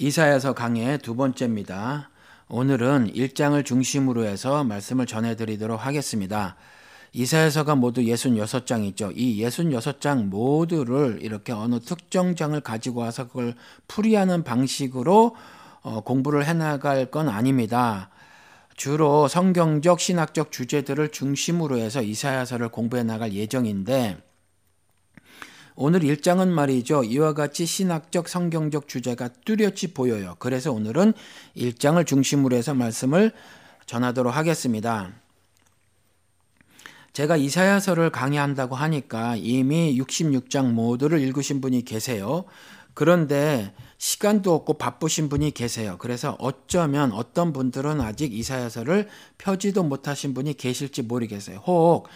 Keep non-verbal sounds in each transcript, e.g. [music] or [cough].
이사야서 강의 두 번째입니다. 오늘은 1장을 중심으로 해서 말씀을 전해드리도록 하겠습니다. 이사야서가 모두 66장 있죠. 이 66장 모두를 이렇게 어느 특정 장을 가지고 와서 그걸 풀이하는 방식으로 어, 공부를 해나갈 건 아닙니다. 주로 성경적 신학적 주제들을 중심으로 해서 이사야서를 공부해 나갈 예정인데 오늘 일장은 말이죠. 이와 같이 신학적 성경적 주제가 뚜렷이 보여요. 그래서 오늘은 일장을 중심으로 해서 말씀을 전하도록 하겠습니다. 제가 이사야서를 강의한다고 하니까 이미 66장 모두를 읽으신 분이 계세요. 그런데 시간도 없고 바쁘신 분이 계세요. 그래서 어쩌면 어떤 분들은 아직 이사야서를 펴지도 못하신 분이 계실지 모르겠어요. 혹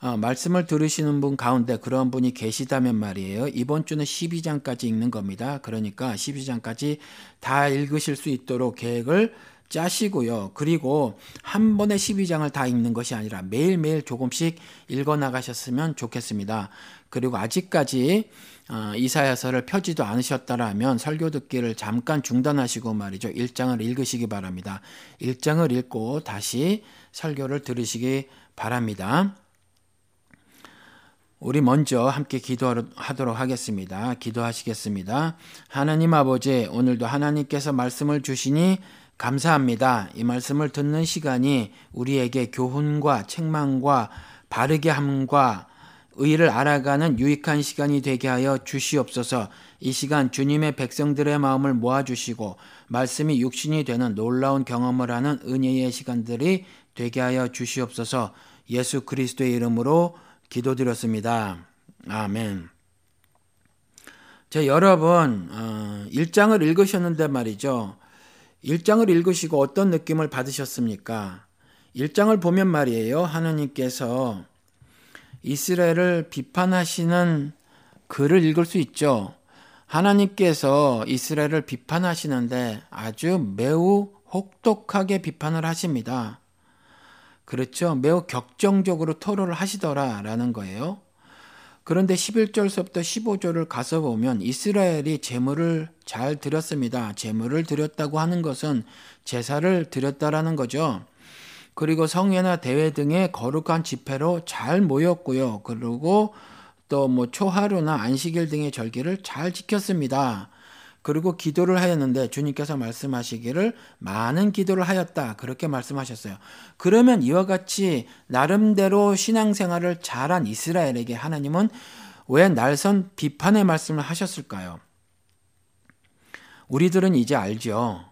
어, 말씀을 들으시는 분 가운데 그런 분이 계시다면 말이에요. 이번 주는 12장까지 읽는 겁니다. 그러니까 12장까지 다 읽으실 수 있도록 계획을 짜시고요. 그리고 한 번에 12장을 다 읽는 것이 아니라 매일매일 조금씩 읽어 나가셨으면 좋겠습니다. 그리고 아직까지 어, 이사야서를 펴지도 않으셨다라면 설교 듣기를 잠깐 중단하시고 말이죠. 1장을 읽으시기 바랍니다. 1장을 읽고 다시 설교를 들으시기 바랍니다. 우리 먼저 함께 기도하도록 하겠습니다. 기도하시겠습니다. 하나님 아버지, 오늘도 하나님께서 말씀을 주시니 감사합니다. 이 말씀을 듣는 시간이 우리에게 교훈과 책망과 바르게 함과 의를 알아가는 유익한 시간이 되게 하여 주시옵소서. 이 시간 주님의 백성들의 마음을 모아주시고 말씀이 육신이 되는 놀라운 경험을 하는 은혜의 시간들이 되게 하여 주시옵소서. 예수 그리스도의 이름으로 기도드렸습니다. 아멘. 자, 여러분, 어, 1장을 읽으셨는데 말이죠. 1장을 읽으시고 어떤 느낌을 받으셨습니까? 1장을 보면 말이에요. 하나님께서 이스라엘을 비판하시는 글을 읽을 수 있죠. 하나님께서 이스라엘을 비판하시는데 아주 매우 혹독하게 비판을 하십니다. 그렇죠. 매우 격정적으로 토로를 하시더라라는 거예요. 그런데 11절서부터 15절을 가서 보면 이스라엘이 제물을 잘 드렸습니다. 제물을 드렸다고 하는 것은 제사를 드렸다라는 거죠. 그리고 성회나 대회 등의 거룩한 집회로 잘 모였고요. 그리고 또 뭐 초하루나 안식일 등의 절기를 잘 지켰습니다. 그리고 기도를 하였는데 주님께서 말씀하시기를 많은 기도를 하였다. 그렇게 말씀하셨어요. 그러면 이와 같이 나름대로 신앙생활을 잘한 이스라엘에게 하나님은 왜 날선 비판의 말씀을 하셨을까요? 우리들은 이제 알죠.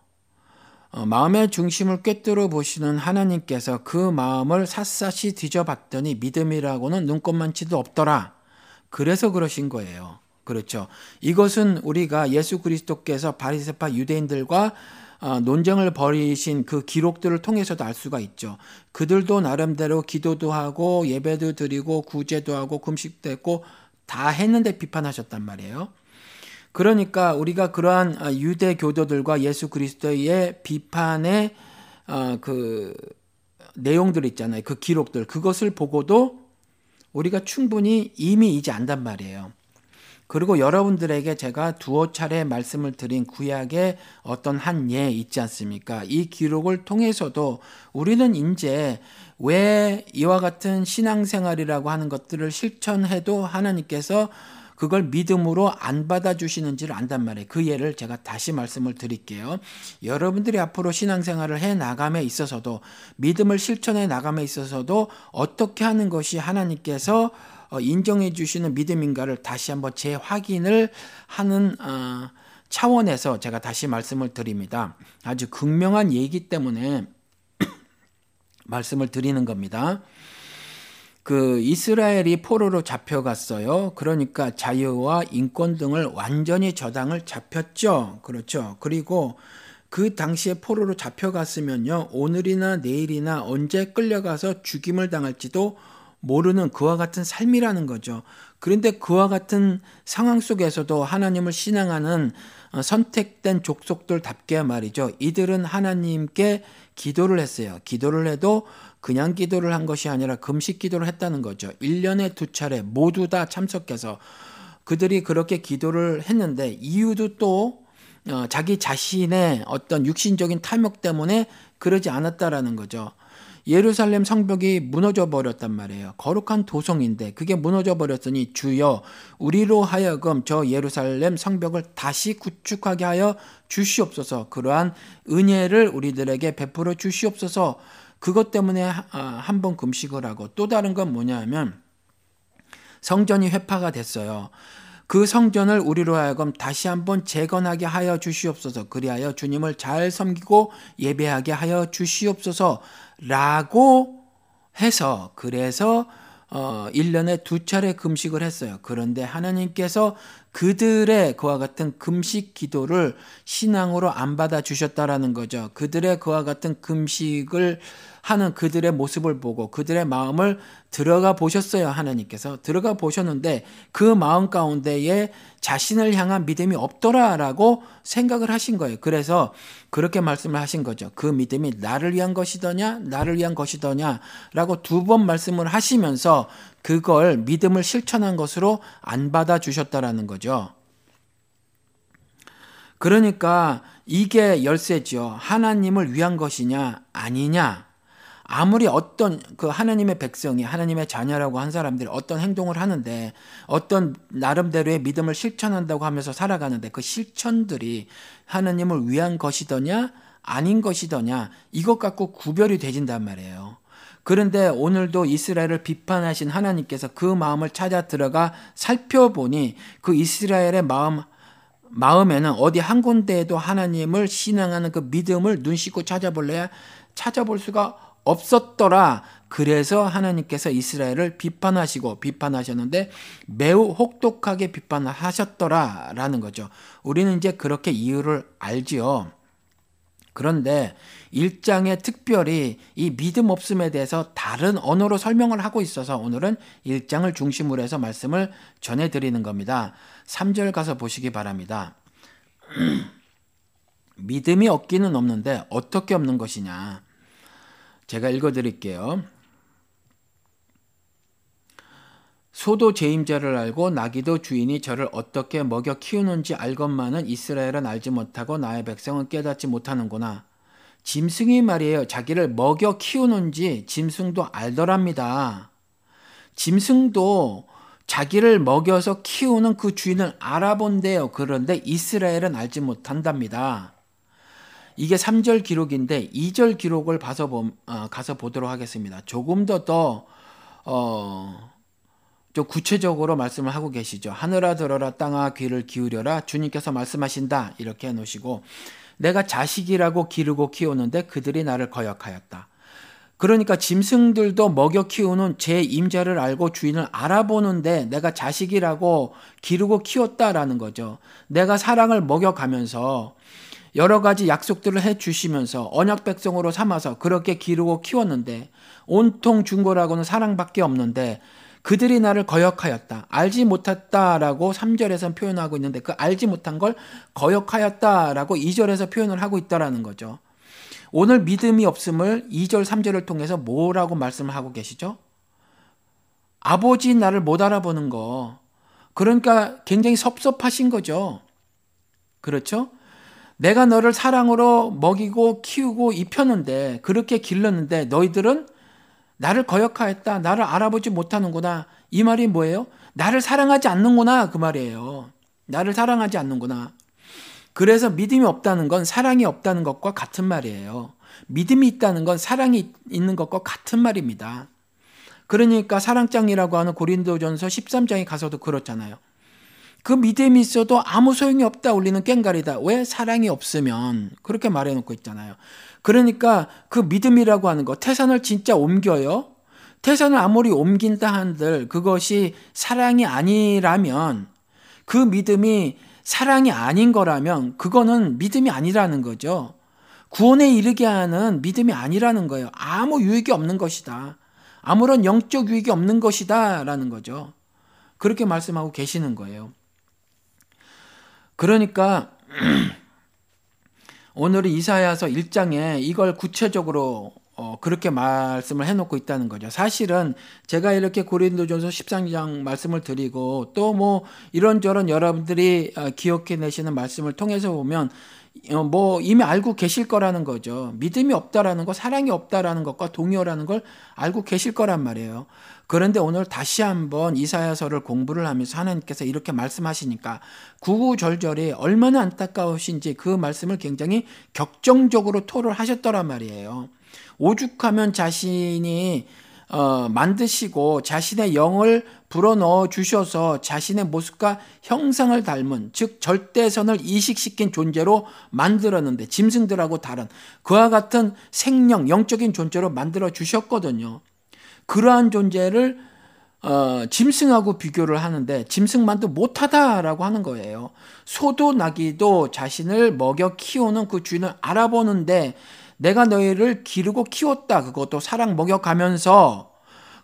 어, 마음의 중심을 꿰뚫어 보시는 하나님께서 그 마음을 샅샅이 뒤져봤더니 믿음이라고는 눈꼽만치도 없더라. 그래서 그러신 거예요. 그렇죠. 이것은 우리가 예수 그리스도께서 바리새파 유대인들과 어, 논쟁을 벌이신 그 기록들을 통해서도 알 수가 있죠. 그들도 나름대로 기도도 하고 예배도 드리고 구제도 하고 금식도 했고 다 했는데 비판하셨단 말이에요. 그러니까 우리가 그러한 어, 유대 교도들과 예수 그리스도의 비판의 어, 그 내용들 있잖아요. 그 기록들 그것을 보고도 우리가 충분히 이미 이제 안단 말이에요. 그리고 여러분들에게 제가 두어 차례 말씀을 드린 구약의 어떤 한 예 있지 않습니까? 이 기록을 통해서도 우리는 이제 왜 이와 같은 신앙생활이라고 하는 것들을 실천해도 하나님께서 그걸 믿음으로 안 받아주시는지를 안단 말이에요. 그 예를 제가 다시 말씀을 드릴게요. 여러분들이 앞으로 신앙생활을 해 나감에 있어서도 믿음을 실천해 나감에 있어서도 어떻게 하는 것이 하나님께서 어, 인정해 주시는 믿음인가를 다시 한번 재확인을 하는 어, 차원에서 제가 다시 말씀을 드립니다. 아주 극명한 얘기 때문에 [clears throat] 말씀을 드리는 겁니다. 그 이스라엘이 포로로 잡혀갔어요. 그러니까 자유와 인권 등을 완전히 저당을 잡혔죠. 그렇죠. 그리고 그 당시에 포로로 잡혀갔으면요. 오늘이나 내일이나 언제 끌려가서 죽임을 당할지도 모르는 그와 같은 삶이라는 거죠. 그런데 그와 같은 상황 속에서도 하나님을 신앙하는 어, 선택된 족속들답게 말이죠. 이들은 하나님께 기도를 했어요. 기도를 해도 그냥 기도를 한 것이 아니라 금식 기도를 했다는 거죠. 1년에 두 차례 모두 다 참석해서 그들이 그렇게 기도를 했는데 이유도 또 어, 자기 자신의 어떤 육신적인 탐욕 때문에 그러지 않았다라는 거죠. 예루살렘 성벽이 무너져 버렸단 말이에요. 거룩한 도성인데 그게 무너져 버렸으니 주여 우리로 하여금 저 예루살렘 성벽을 다시 구축하게 하여 주시옵소서. 그러한 은혜를 우리들에게 베풀어 주시옵소서. 그것 때문에 아, 한번 금식을 하고 또 다른 건 뭐냐면 성전이 회파가 됐어요. 그 성전을 우리로 하여금 다시 한번 재건하게 하여 주시옵소서. 그리하여 주님을 잘 섬기고 예배하게 하여 주시옵소서. 라고 해서 그래서 어 1년에 두 차례 금식을 했어요. 그런데 하나님께서 그들의 그와 같은 금식 기도를 신앙으로 안 받아 주셨다라는 거죠. 그들의 그와 같은 금식을 하는 그들의 모습을 보고 그들의 마음을 들어가 보셨어요. 하나님께서 들어가 보셨는데 그 마음 가운데에 자신을 향한 믿음이 없더라라고 생각을 하신 거예요. 그래서 그렇게 말씀을 하신 거죠. 그 믿음이 나를 위한 것이더냐, 나를 위한 것이더냐라고 두 번 말씀을 하시면서 그걸 믿음을 실천한 것으로 안 받아 주셨다라는 거죠. 그러니까 이게 열쇠죠. 하나님을 위한 것이냐, 아니냐. 아무리 어떤 그 하나님의 백성이 하나님의 자녀라고 한 사람들이 어떤 행동을 하는데 어떤 나름대로의 믿음을 실천한다고 하면서 살아가는데 그 실천들이 하나님을 위한 것이더냐 아닌 것이더냐 이것 갖고 구별이 되진단 말이에요. 그런데 오늘도 이스라엘을 비판하신 하나님께서 그 마음을 찾아 들어가 살펴보니 그 이스라엘의 마음 마음에는 어디 한 군데에도 하나님을 신앙하는 그 믿음을 눈 씻고 찾아볼래야 찾아볼 수가 없었더라. 그래서 하나님께서 이스라엘을 비판하시고 비판하셨는데 매우 혹독하게 비판하셨더라라는 거죠. 우리는 이제 그렇게 이유를 알지요. 그런데 1장에 특별히 이 믿음 없음에 대해서 다른 언어로 설명을 하고 있어서 오늘은 1장을 중심으로 해서 말씀을 전해드리는 겁니다. 3절 가서 보시기 바랍니다. [clears throat] 믿음이 없기는 없는데 어떻게 없는 것이냐. 제가 읽어드릴게요. 소도 제 임자를 알고 나기도 주인이 저를 어떻게 먹여 키우는지 알건만은 이스라엘은 알지 못하고 나의 백성은 깨닫지 못하는구나. 짐승이 말이에요. 자기를 먹여 키우는지 짐승도 알더랍니다. 짐승도 자기를 먹여서 키우는 그 주인을 알아본대요. 그런데 이스라엘은 알지 못한답니다. 이게 3절 기록인데 2절 기록을 봐서 보, 어, 가서 보도록 하겠습니다. 조금 더 더, 어, 좀 구체적으로 말씀을 하고 계시죠. 하늘아 들어라 땅아 귀를 기울여라 주님께서 말씀하신다 이렇게 해놓으시고 내가 자식이라고 기르고 키우는데 그들이 나를 거역하였다. 그러니까 짐승들도 먹여 키우는 제 임자를 알고 주인을 알아보는데 내가 자식이라고 기르고 키웠다라는 거죠. 내가 사랑을 먹여가면서 여러 가지 약속들을 해 주시면서 언약 백성으로 삼아서 그렇게 기르고 키웠는데 온통 준 거라고는 사랑밖에 없는데 그들이 나를 거역하였다. 알지 못했다라고 3절에서 표현하고 있는데 그 알지 못한 걸 거역하였다라고 2절에서 표현을 하고 있다라는 거죠. 오늘 믿음이 없음을 2절, 3절을 통해서 뭐라고 말씀을 하고 계시죠? 아버지 나를 못 알아보는 거. 그러니까 굉장히 섭섭하신 거죠. 그렇죠? 내가 너를 사랑으로 먹이고 키우고 입혔는데 그렇게 길렀는데 너희들은 나를 거역하였다. 나를 알아보지 못하는구나. 이 말이 뭐예요? 나를 사랑하지 않는구나. 그 말이에요. 나를 사랑하지 않는구나. 그래서 믿음이 없다는 건 사랑이 없다는 것과 같은 말이에요. 믿음이 있다는 건 사랑이 있는 것과 같은 말입니다. 그러니까 사랑장이라고 하는 고린도전서 13장에 가서도 그렇잖아요. 그 믿음이 있어도 아무 소용이 없다 울리는 꽹가리다. 왜 사랑이 없으면 그렇게 말해놓고 있잖아요. 그러니까 그 믿음이라고 하는 거 태산을 진짜 옮겨요. 태산을 아무리 옮긴다 한들 그것이 사랑이 아니라면 그 믿음이 사랑이 아닌 거라면 그거는 믿음이 아니라는 거죠. 구원에 이르게 하는 믿음이 아니라는 거예요. 아무 유익이 없는 것이다. 아무런 영적 유익이 없는 것이다. 라는 거죠. 그렇게 말씀하고 계시는 거예요. 그러니까 [clears throat] 오늘 이사야서 1장에 이걸 구체적으로 어, 그렇게 말씀을 해놓고 있다는 거죠. 사실은 제가 이렇게 고린도전서 13장 말씀을 드리고 또 뭐 이런저런 여러분들이 어, 기억해 내시는 말씀을 통해서 보면 어, 뭐 이미 알고 계실 거라는 거죠. 믿음이 없다라는 거, 사랑이 없다라는 것과 동요라는 걸 알고 계실 거란 말이에요. 그런데 오늘 다시 한번 이사야서를 공부를 하면서 하나님께서 이렇게 말씀하시니까 구구절절이 얼마나 안타까우신지 그 말씀을 굉장히 격정적으로 토를 하셨더란 말이에요. 오죽하면 자신이 어, 만드시고 자신의 영을 불어넣어 주셔서 자신의 모습과 형상을 닮은 즉 절대선을 이식시킨 존재로 만들었는데 짐승들하고 다른 그와 같은 생명 영적인 존재로 만들어 주셨거든요. 그러한 존재를 어, 짐승하고 비교를 하는데 짐승만도 못하다라고 하는 거예요. 소도 나기도 자신을 먹여 키우는 그 주인을 알아보는데 내가 너희를 기르고 키웠다. 그것도 사랑 먹여가면서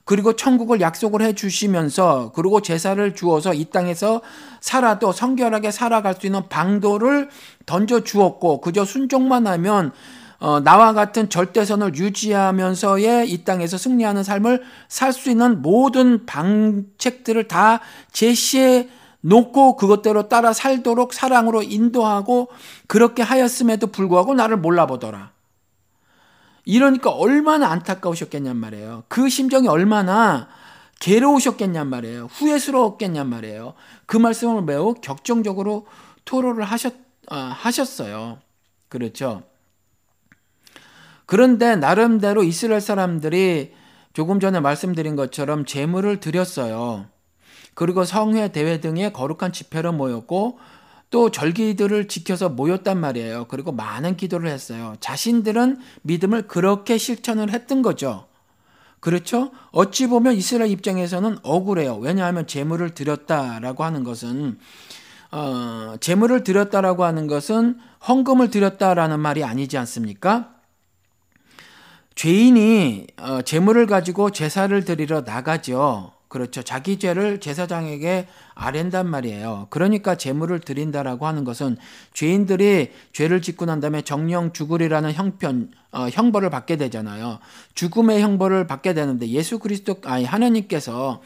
그리고 천국을 약속을 해 주시면서 그리고 제사를 주어서 이 땅에서 살아도 성결하게 살아갈 수 있는 방도를 던져 주었고 그저 순종만 하면 어, 나와 같은 절대선을 유지하면서의 이 땅에서 승리하는 삶을 살 수 있는 모든 방책들을 다 제시해 놓고 그것대로 따라 살도록 사랑으로 인도하고 그렇게 하였음에도 불구하고 나를 몰라보더라. 이러니까 얼마나 안타까우셨겠냔 말이에요. 그 심정이 얼마나 괴로우셨겠냔 말이에요. 후회스러웠겠냔 말이에요. 그 말씀을 매우 격정적으로 토로를 하셨, 아, 하셨어요. 그렇죠. 그런데 나름대로 이스라엘 사람들이 조금 전에 말씀드린 것처럼 제물을 드렸어요. 그리고 성회 대회 등의 거룩한 집회로 모였고 또 절기들을 지켜서 모였단 말이에요. 그리고 많은 기도를 했어요. 자신들은 믿음을 그렇게 실천을 했던 거죠. 그렇죠? 어찌 보면 이스라엘 입장에서는 억울해요. 왜냐하면 재물을 드렸다라고 하는 것은 어, 재물을 드렸다라고 하는 것은 헌금을 드렸다라는 말이 아니지 않습니까? 죄인이 어, 재물을 가지고 제사를 드리러 나가죠. 그렇죠. 자기 죄를 제사장에게 아랜단 말이에요. 그러니까 제물을 드린다라고 하는 것은 죄인들이 죄를 짓고 난 다음에 정령 죽으리라는 형편 어, 형벌을 받게 되잖아요. 죽음의 형벌을 받게 되는데 예수 그리스도 아니 하나님께서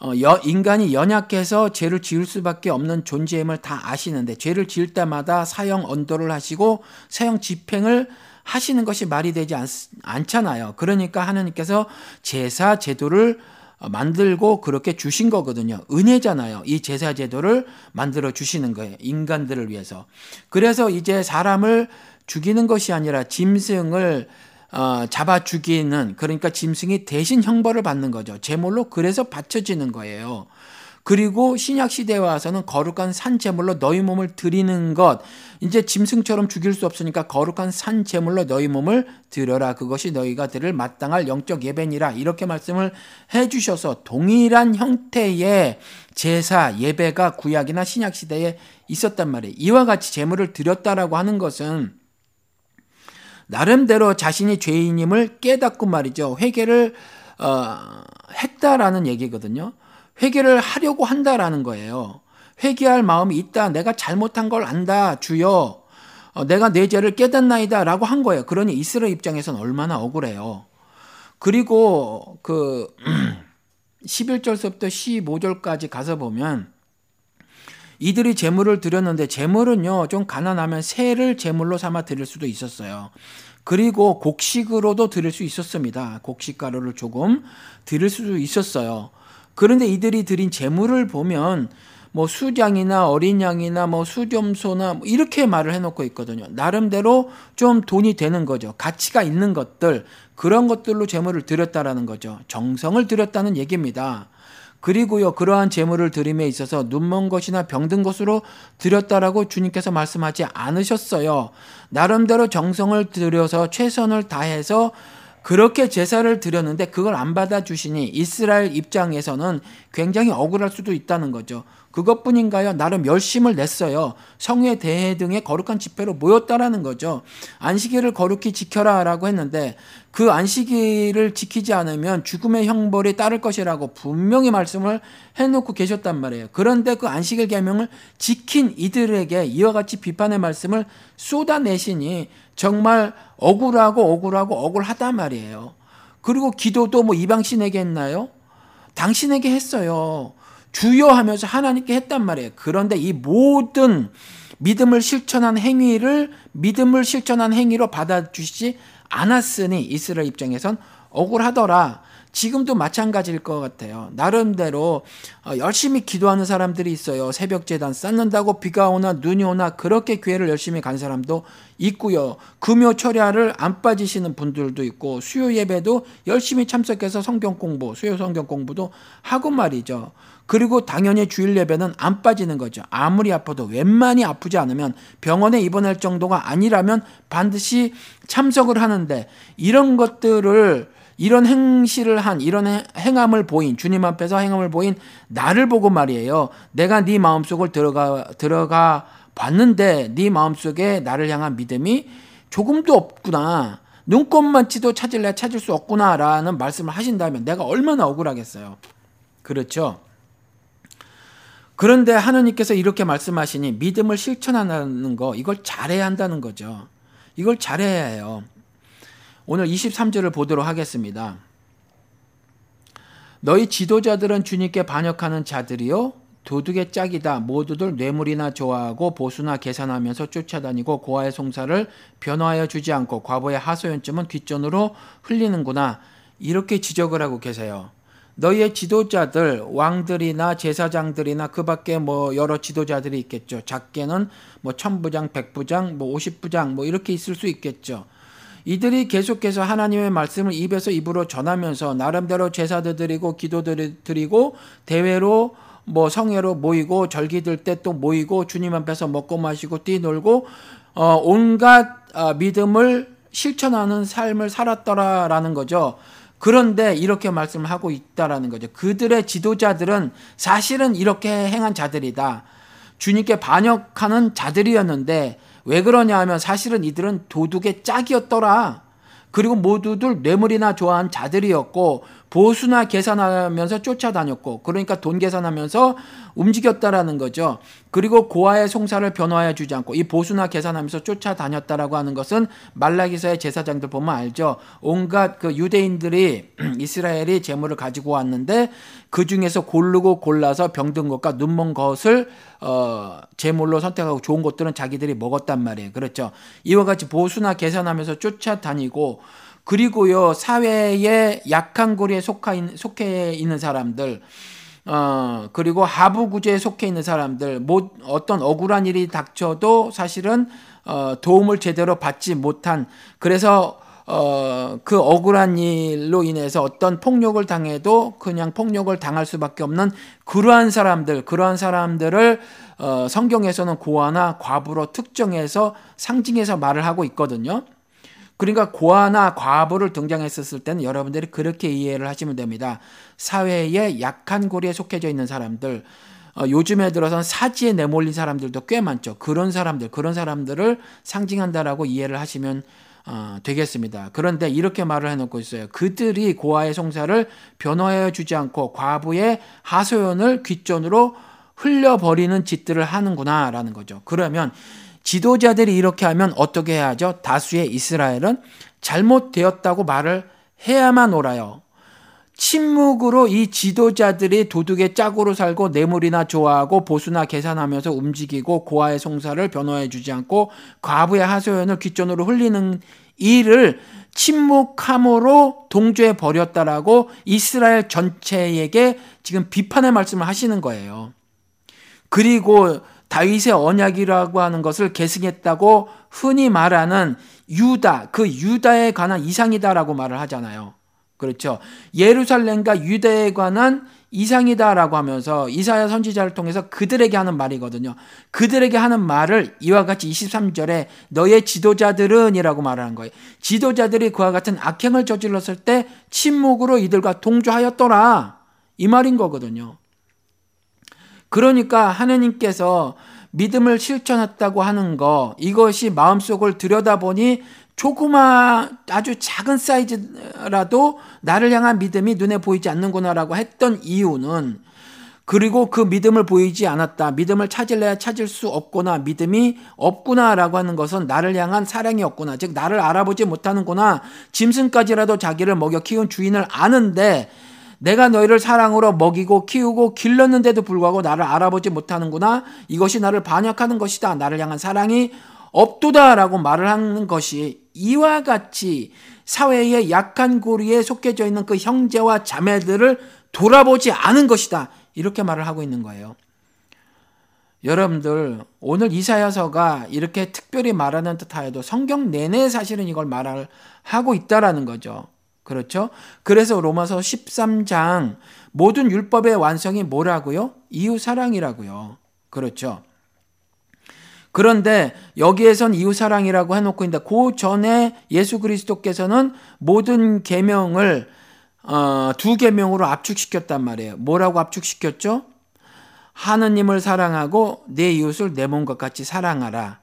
어, 여, 인간이 연약해서 죄를 지을 수밖에 없는 존재임을 다 아시는데 죄를 지을 때마다 사형 언도를 하시고 사형 집행을 하시는 것이 말이 되지 않, 않잖아요. 그러니까 하나님께서 제사 제도를 어, 만들고 그렇게 주신 거거든요. 은혜잖아요. 이 제사 제도를 만들어 주시는 거예요. 인간들을 위해서. 그래서 이제 사람을 죽이는 것이 아니라 짐승을 어, 잡아 죽이는 그러니까 짐승이 대신 형벌을 받는 거죠. 제물로 그래서 바쳐지는 거예요. 그리고 신약 시대에 와서는 거룩한 산 제물로 너희 몸을 드리는 것. 이제 짐승처럼 죽일 수 없으니까 거룩한 산 제물로 너희 몸을 드려라. 그것이 너희가 들을 마땅할 영적 예배니라. 이렇게 말씀을 해 주셔서 동일한 형태의 제사, 예배가 구약이나 신약 시대에 있었단 말이에요. 이와 같이 제물을 드렸다라고 하는 것은 나름대로 자신이 죄인임을 깨닫고 말이죠. 회개를 어, 했다라는 얘기거든요. 회개를 하려고 한다라는 거예요. 회개할 마음이 있다. 내가 잘못한 걸 안다. 주여. 어, 내가 내 죄를 깨닫나이다. 라고 한 거예요. 그러니 이스라엘 입장에서는 얼마나 억울해요. 그리고 그 [clears throat] 11절서부터 15절까지 가서 보면 이들이 재물을 드렸는데 재물은요 좀 가난하면 새를 재물로 삼아 드릴 수도 있었어요. 그리고 곡식으로도 드릴 수 있었습니다. 곡식 가루를 조금 드릴 수도 있었어요. 그런데 이들이 드린 재물을 보면 뭐 수장이나 어린 양이나 뭐 수점소나 뭐 이렇게 말을 해놓고 있거든요. 나름대로 좀 돈이 되는 거죠. 가치가 있는 것들 그런 것들로 재물을 드렸다라는 거죠. 정성을 드렸다는 얘기입니다. 그리고요 그러한 재물을 드림에 있어서 눈먼 것이나 병든 것으로 드렸다라고 주님께서 말씀하지 않으셨어요. 나름대로 정성을 들여서 최선을 다해서 그렇게 제사를 드렸는데 그걸 안 받아주시니 이스라엘 입장에서는 굉장히 억울할 수도 있다는 거죠. 그것뿐인가요? 나름 열심을 냈어요. 성회 대회 등의 거룩한 집회로 모였다라는 거죠. 안식일을 거룩히 지켜라라고 했는데 그 안식일을 지키지 않으면 죽음의 형벌이 따를 것이라고 분명히 말씀을 해놓고 계셨단 말이에요. 그런데 그 안식일 계명을 지킨 이들에게 이와 같이 비판의 말씀을 쏟아내시니 정말 억울하고 억울하고 억울하단 말이에요. 그리고 기도도 뭐 이방신에게 했나요? 당신에게 했어요. 주여 하면서 하나님께 했단 말이에요. 그런데 이 모든 믿음을 실천한 행위를 믿음을 실천한 행위로 받아주시지 않았으니 이스라엘 입장에선 억울하더라. 지금도 마찬가지일 것 같아요. 나름대로 어, 열심히 기도하는 사람들이 있어요. 새벽 재단 쌓는다고 비가 오나 눈이 오나 그렇게 교회를 열심히 간 사람도 있고요. 금요 철야를 안 빠지시는 분들도 있고 수요 예배도 열심히 참석해서 성경 공부, 수요 성경 공부도 하고 말이죠. 그리고 당연히 주일 예배는 안 빠지는 거죠. 아무리 아파도 웬만히 아프지 않으면 병원에 입원할 정도가 아니라면 반드시 참석을 하는데 이런 것들을 이런 행실을 한 이런 행함을 보인 주님 앞에서 행함을 보인 나를 보고 말이에요. 내가 네 마음속을 들어가 들어가 봤는데 네 마음속에 나를 향한 믿음이 조금도 없구나. 눈꽃만치도 찾을래 찾을 수 없구나라는 말씀을 하신다면 내가 얼마나 억울하겠어요. 그렇죠? 그런데 하나님께서 이렇게 말씀하시니 믿음을 실천하는 거 이걸 잘해야 한다는 거죠. 이걸 잘해야 해요. 오늘 23절을 보도록 하겠습니다. 너희 지도자들은 주님께 반역하는 자들이요 도둑의 짝이다. 모두들 뇌물이나 좋아하고 보수나 계산하면서 쫓아다니고 고아의 송사를 변화하여 주지 않고 과부의 하소연점은 뒷전으로 흘리는구나. 이렇게 지적을 하고 계세요. 너희의 지도자들 왕들이나 제사장들이나 그밖에 뭐 여러 지도자들이 있겠죠. 작게는 뭐 천부장, 백부장, 뭐 오십부장 뭐 이렇게 있을 수 있겠죠. 이들이 계속해서 하나님의 말씀을 입에서 입으로 전하면서 나름대로 제사들 드리고 기도들 드리고 대회로 뭐 성회로 모이고 절기 들 때 또 모이고 주님 앞에서 먹고 마시고 뛰놀고 어 온갖 어, 믿음을 실천하는 삶을 살았더라라는 거죠. 그런데 이렇게 말씀을 하고 있다라는 거죠. 그들의 지도자들은 사실은 이렇게 행한 자들이다. 주님께 반역하는 자들이었는데 왜 그러냐 하면 사실은 이들은 도둑의 짝이었더라. 그리고 모두들 뇌물이나 좋아한 자들이었고 보수나 계산하면서 쫓아다녔고 그러니까 돈 계산하면서 움직였다라는 거죠. 그리고 고아의 송사를 변화해 주지 않고 이 보수나 계산하면서 쫓아다녔다라고 하는 것은 말라기서의 제사장들 보면 알죠. 온갖 그 유대인들이 [clears throat] 이스라엘이 재물을 가지고 왔는데 그 중에서 고르고 골라서 병든 것과 눈먼 것을 어 제물로 선택하고 좋은 것들은 자기들이 먹었단 말이에요. 그렇죠. 이와 같이 보수나 계산하면서 쫓아다니고 그리고요 사회의 약한 고리에 속해 있는 사람들 어 그리고 하부 구제에 속해 있는 사람들 뭐 어떤 억울한 일이 닥쳐도 사실은 어 도움을 제대로 받지 못한 그래서 어, 그 억울한 일로 인해서 어떤 폭력을 당해도 그냥 폭력을 당할 수밖에 없는 그러한 사람들, 그러한 사람들을 어, 성경에서는 고아나 과부로 특정해서 상징해서 말을 하고 있거든요. 그러니까 고아나 과부를 등장했었을 때는 여러분들이 그렇게 이해를 하시면 됩니다. 사회의 약한 고리에 속해져 있는 사람들, 어, 요즘에 들어선 사지에 내몰린 사람들도 꽤 많죠. 그런 사람들, 그런 사람들을 상징한다라고 이해를 하시면 어, 되겠습니다. 그런데 이렇게 말을 해놓고 있어요. 그들이 고아의 송사를 변호해 주지 않고 과부의 하소연을 귓전으로 흘려버리는 짓들을 하는구나라는 거죠. 그러면 지도자들이 이렇게 하면 어떻게 해야죠? 다수의 이스라엘은 잘못되었다고 말을 해야만 옳아요. 침묵으로 이 지도자들이 도둑의 짝으로 살고 뇌물이나 좋아하고 보수나 계산하면서 움직이고 고아의 송사를 변호해 주지 않고 과부의 하소연을 귓전으로 흘리는 일을 침묵함으로 동조해 버렸다라고 이스라엘 전체에게 지금 비판의 말씀을 하시는 거예요. 그리고 다윗의 언약이라고 하는 것을 계승했다고 흔히 말하는 유다, 그 유다에 관한 이상이다라고 말을 하잖아요. 그렇죠. 예루살렘과 유대에 관한 이상이다라고 하면서 이사야 선지자를 통해서 그들에게 하는 말이거든요. 그들에게 하는 말을 이와 같이 23절에 너의 지도자들은이라고 말하는 거예요. 지도자들이 그와 같은 악행을 저질렀을 때 침묵으로 이들과 동조하였더라. 이 말인 거거든요. 그러니까 하느님께서 믿음을 실천했다고 하는 거 이것이 마음속을 들여다보니 조그마 아주 작은 사이즈라도 나를 향한 믿음이 눈에 보이지 않는구나라고 했던 이유는 그리고 그 믿음을 보이지 않았다. 믿음을 찾을래야 찾을 수 없구나. 믿음이 없구나라고 하는 것은 나를 향한 사랑이 없구나. 즉 나를 알아보지 못하는구나. 짐승까지라도 자기를 먹여 키운 주인을 아는데 내가 너희를 사랑으로 먹이고 키우고 길렀는데도 불구하고 나를 알아보지 못하는구나. 이것이 나를 반역하는 것이다. 나를 향한 사랑이 없도다라고 말을 하는 것이 이와 같이 사회의 약한 고리에 속해져 있는 그 형제와 자매들을 돌아보지 않은 것이다. 이렇게 말을 하고 있는 거예요. 여러분들 오늘 이사야서가 이렇게 특별히 말하는 듯하여도 성경 내내 사실은 이걸 말을 하고 있다라는 거죠. 그렇죠? 그래서 로마서 13장 모든 율법의 완성이 뭐라고요? 이웃 사랑이라고요. 그렇죠? 그런데 여기에선 이웃 사랑이라고 해놓고 있는데 그 전에 예수 그리스도께서는 모든 계명을 어, 두 계명으로 압축시켰단 말이에요. 뭐라고 압축시켰죠? 하느님을 사랑하고 내 이웃을 내 몸과 같이 사랑하라.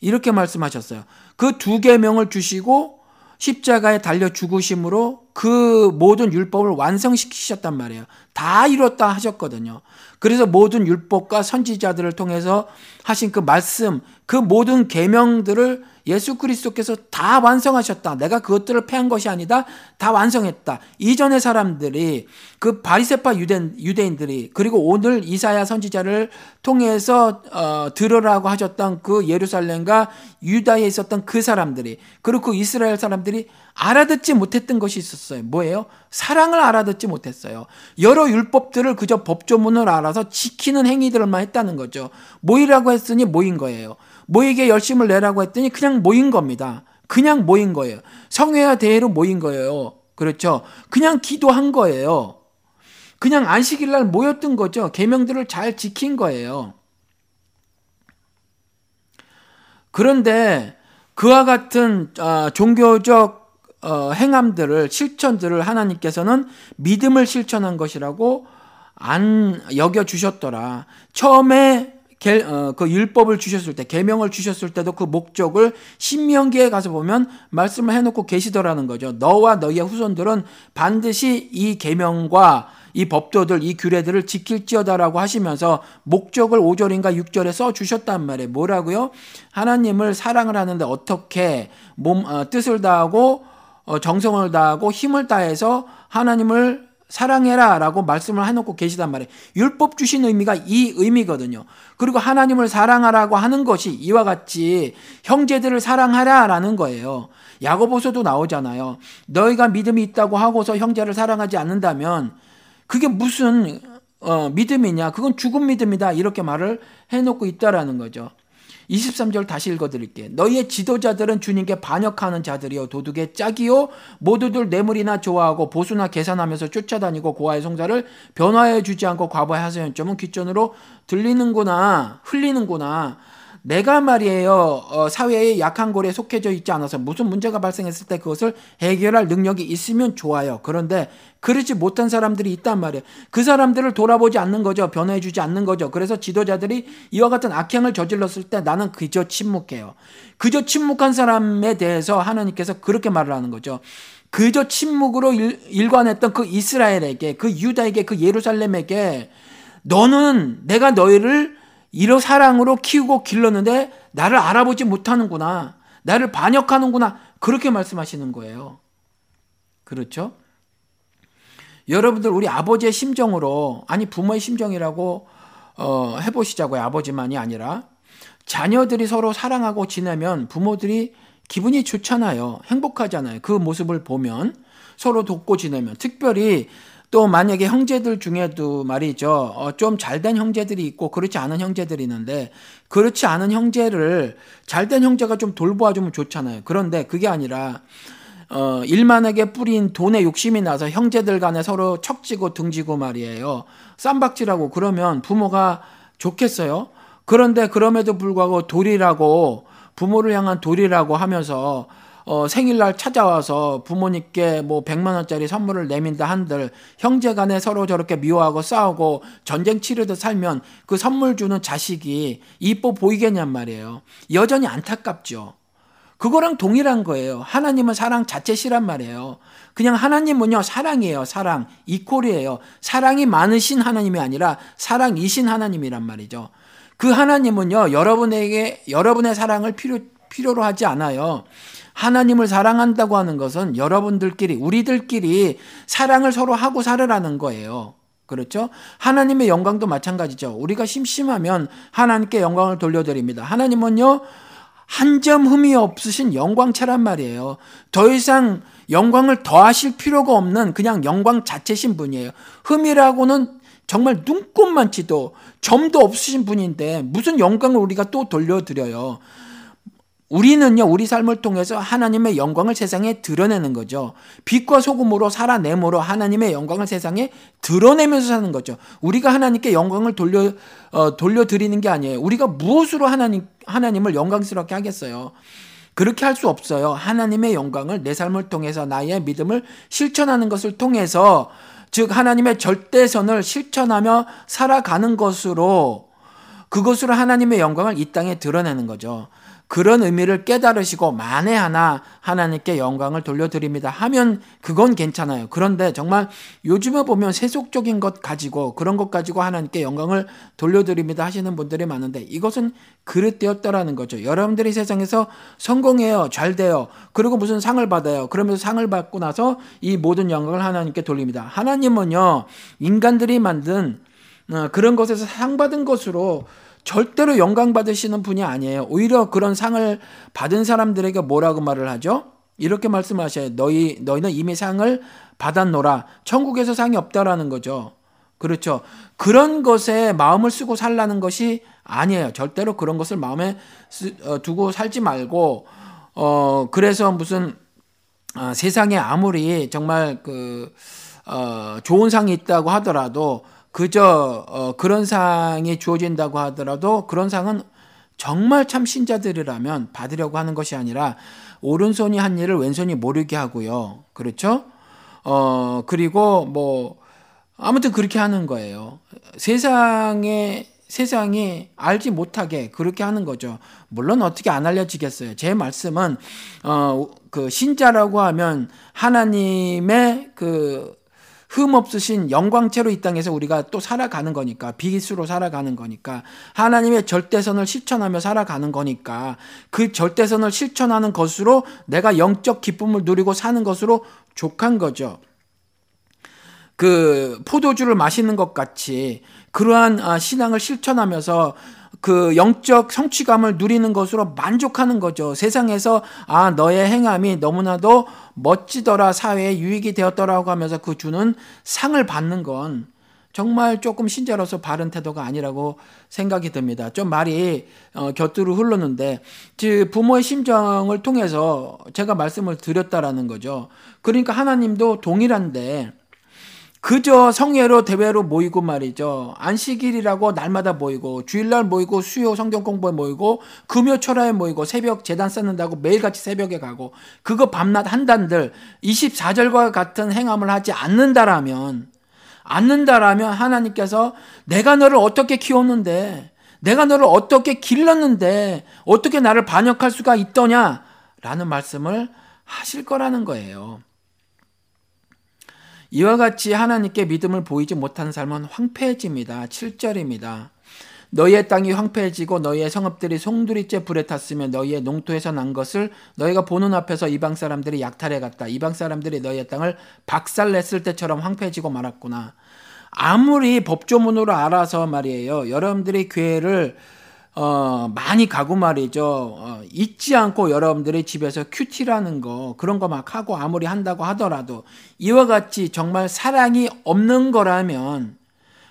이렇게 말씀하셨어요. 그 두 계명을 주시고 십자가에 달려 죽으심으로 그 모든 율법을 완성시키셨단 말이에요. 다 이뤘다 하셨거든요. 그래서 모든 율법과 선지자들을 통해서 하신 그 말씀, 그 모든 계명들을 예수 그리스도께서 다 완성하셨다. 내가 그것들을 패한 것이 아니다. 다 완성했다. 이전의 사람들이 그 바리새파 유대인, 유대인들이 그리고 오늘 이사야 선지자를 통해서 어, 들으라고 하셨던 그 예루살렘과 유다에 있었던 그 사람들이 그리고 그 이스라엘 사람들이 알아듣지 못했던 것이 있었어요. 뭐예요? 사랑을 알아듣지 못했어요. 여러 율법들을 그저 법조문을 알아서 지키는 행위들만 했다는 거죠. 모이라고 했으니 모인 거예요. 모이게 열심을 내라고 했더니 그냥 모인 겁니다. 그냥 모인 거예요. 성회와 대회로 모인 거예요. 그렇죠. 그냥 기도한 거예요. 그냥 안식일 날 모였던 거죠. 계명들을 잘 지킨 거예요. 그런데 그와 같은 아, 종교적 어, 행함들을 실천들을 하나님께서는 믿음을 실천한 것이라고 안 여겨 주셨더라. 처음에 개, 어, 그 율법을 주셨을 때, 계명을 주셨을 때도 그 목적을 신명기에 가서 보면 말씀을 해놓고 계시더라는 거죠. 너와 너희의 후손들은 반드시 이 계명과 이 법도들, 이 규례들을 지킬지어다라고 하시면서 목적을 5절인가 6절에 써 주셨단 말이에요. 뭐라고요? 하나님을 사랑을 하는데 어떻게 몸 어, 뜻을 다하고 어, 정성을 다하고 힘을 다해서 하나님을 사랑해라 라고 말씀을 해놓고 계시단 말이에요. 율법 주신 의미가 이 의미거든요. 그리고 하나님을 사랑하라고 하는 것이 이와 같이 형제들을 사랑하라 라는 거예요. 야고보서도 나오잖아요. 너희가 믿음이 있다고 하고서 형제를 사랑하지 않는다면 그게 무슨 어, 믿음이냐? 그건 죽은 믿음이다. 이렇게 말을 해놓고 있다라는 거죠. 23절 다시 읽어드릴게요. 너희의 지도자들은 주님께 반역하는 자들이요. 도둑의 짝이요. 모두들 뇌물이나 좋아하고 보수나 계산하면서 쫓아다니고 고아의 송사를 변화해 주지 않고 과부의 하소연점은 귓전으로 들리는구나 흘리는구나 내가 말이에요 어, 사회의 약한 고리에 속해져 있지 않아서 무슨 문제가 발생했을 때 그것을 해결할 능력이 있으면 좋아요. 그런데 그러지 못한 사람들이 있단 말이에요. 그 사람들을 돌아보지 않는 거죠. 변화해주지 않는 거죠. 그래서 지도자들이 이와 같은 악행을 저질렀을 때 나는 그저 침묵해요. 그저 침묵한 사람에 대해서 하나님께서 그렇게 말을 하는 거죠. 그저 침묵으로 일, 일관했던 그 이스라엘에게 그 유다에게 그 예루살렘에게 너는 내가 너희를 이런 사랑으로 키우고 길렀는데 나를 알아보지 못하는구나. 나를 반역하는구나. 그렇게 말씀하시는 거예요. 그렇죠? 여러분들 우리 아버지의 심정으로 아니 부모의 심정이라고 어, 해보시자고요. 아버지만이 아니라 자녀들이 서로 사랑하고 지내면 부모들이 기분이 좋잖아요. 행복하잖아요. 그 모습을 보면 서로 돕고 지내면 특별히 또 만약에 형제들 중에도 말이죠. 어, 좀 잘된 형제들이 있고 그렇지 않은 형제들이 있는데 그렇지 않은 형제를 잘된 형제가 좀 돌보아 주면 좋잖아요. 그런데 그게 아니라 어, 일만하게 뿌린 돈에 욕심이 나서 형제들 간에 서로 척지고 등지고 말이에요. 쌈박질하고 그러면 부모가 좋겠어요. 그런데 그럼에도 불구하고 돌이라고 부모를 향한 돌이라고 하면서 어, 생일날 찾아와서 부모님께 뭐 100만 원짜리 선물을 내민다 한들 형제 간에 서로 저렇게 미워하고 싸우고 전쟁 치르듯 살면 그 선물 주는 자식이 이뻐 보이겠냔 말이에요. 여전히 안타깝죠. 그거랑 동일한 거예요. 하나님은 사랑 자체시란 말이에요. 그냥 하나님은요, 사랑이에요. 사랑. 이퀄이에요. 사랑이 많으신 하나님이 아니라 사랑이신 하나님이란 말이죠. 그 하나님은요, 여러분에게, 여러분의 사랑을 필요, 필요로 하지 않아요. 하나님을 사랑한다고 하는 것은 여러분들끼리, 우리들끼리 사랑을 서로 하고 살으라는 거예요. 그렇죠? 하나님의 영광도 마찬가지죠. 우리가 심심하면 하나님께 영광을 돌려드립니다. 하나님은요, 한 점 흠이 없으신 영광차란 말이에요. 더 이상 영광을 더하실 필요가 없는 그냥 영광 자체신 분이에요. 흠이라고는 정말 눈꼽만치도 점도 없으신 분인데 무슨 영광을 우리가 또 돌려드려요. 우리는요, 우리 삶을 통해서 하나님의 영광을 세상에 드러내는 거죠. 빛과 소금으로 살아내므로 하나님의 영광을 세상에 드러내면서 사는 거죠. 우리가 하나님께 영광을 돌려, 어, 돌려드리는 게 아니에요. 우리가 무엇으로 하나님, 하나님을 영광스럽게 하겠어요? 그렇게 할 수 없어요. 하나님의 영광을 내 삶을 통해서 나의 믿음을 실천하는 것을 통해서 즉 하나님의 절대선을 실천하며 살아가는 것으로 그것으로 하나님의 영광을 이 땅에 드러내는 거죠. 그런 의미를 깨달으시고 만에 하나 하나님께 영광을 돌려드립니다 하면 그건 괜찮아요. 그런데 정말 요즘에 보면 세속적인 것 가지고 그런 것 가지고 하나님께 영광을 돌려드립니다 하시는 분들이 많은데 이것은 그릇되었다라는 거죠. 여러분들이 세상에서 성공해요. 잘 돼요. 그리고 무슨 상을 받아요. 그러면서 상을 받고 나서 이 모든 영광을 하나님께 돌립니다. 하나님은요, 인간들이 만든 어, 그런 것에서 상 받은 것으로 절대로 영광 받으시는 분이 아니에요. 오히려 그런 상을 받은 사람들에게 뭐라고 말을 하죠? 이렇게 말씀하셔요. 너희 너희는 이미 상을 받았노라. 천국에서 상이 없다라는 거죠. 그렇죠. 그런 것에 마음을 쓰고 살라는 것이 아니에요. 절대로 그런 것을 마음에 쓰, 어, 두고 살지 말고 어 그래서 무슨 어, 세상에 아무리 정말 그 어, 좋은 상이 있다고 하더라도 그저 어, 그런 상이 주어진다고 하더라도 그런 상은 정말 참 신자들이라면 받으려고 하는 것이 아니라 오른손이 한 일을 왼손이 모르게 하고요. 그렇죠? 어, 그리고 뭐 아무튼 그렇게 하는 거예요. 세상에 세상이 알지 못하게 그렇게 하는 거죠. 물론 어떻게 안 알려지겠어요. 제 말씀은 어 그 신자라고 하면 하나님의 그 흠 없으신 영광체로 이 땅에서 우리가 또 살아가는 거니까 비기수로 살아가는 거니까 하나님의 절대선을 실천하며 살아가는 거니까 그 절대선을 실천하는 것으로 내가 영적 기쁨을 누리고 사는 것으로 족한 거죠. 그 포도주를 마시는 것 같이 그러한 아, 신앙을 실천하면서 그 영적 성취감을 누리는 것으로 만족하는 거죠. 세상에서 아 너의 행함이 너무나도 멋지더라 사회에 유익이 되었더라고 하면서 그 주는 상을 받는 건 정말 조금 신자로서 바른 태도가 아니라고 생각이 듭니다. 좀 말이 어, 곁으로 흘렀는데 부모의 심정을 통해서 제가 말씀을 드렸다라는 거죠. 그러니까 하나님도 동일한데 그저 성회로 대회로 모이고 말이죠. 안식일이라고 날마다 모이고 주일날 모이고 수요 성경 공부에 모이고 금요 철화에 모이고 새벽 재단 쌓는다고 매일같이 새벽에 가고 그거 밤낮 한단들 24절과 같은 행함을 하지 않는다라면 않는다라면 하나님께서 내가 너를 어떻게 키웠는데 내가 너를 어떻게 길렀는데 어떻게 나를 반역할 수가 있더냐라는 말씀을 하실 거라는 거예요. 이와 같이 하나님께 믿음을 보이지 못한 삶은 황폐해집니다. 7절입니다. 너희의 땅이 황폐해지고 너희의 성읍들이 송두리째 불에 탔으며 너희의 농토에서 난 것을 너희가 보는 앞에서 이방 사람들이 약탈해 갔다. 이방 사람들이 너희의 땅을 박살냈을 때처럼 황폐해지고 말았구나. 아무리 법조문으로 알아서 말이에요. 여러분들이 교회를 어, 많이 가고 말이죠. 어, 잊지 않고 여러분들의 집에서 QT라는 거, 그런 거 막 하고 아무리 한다고 하더라도 이와 같이 정말 사랑이 없는 거라면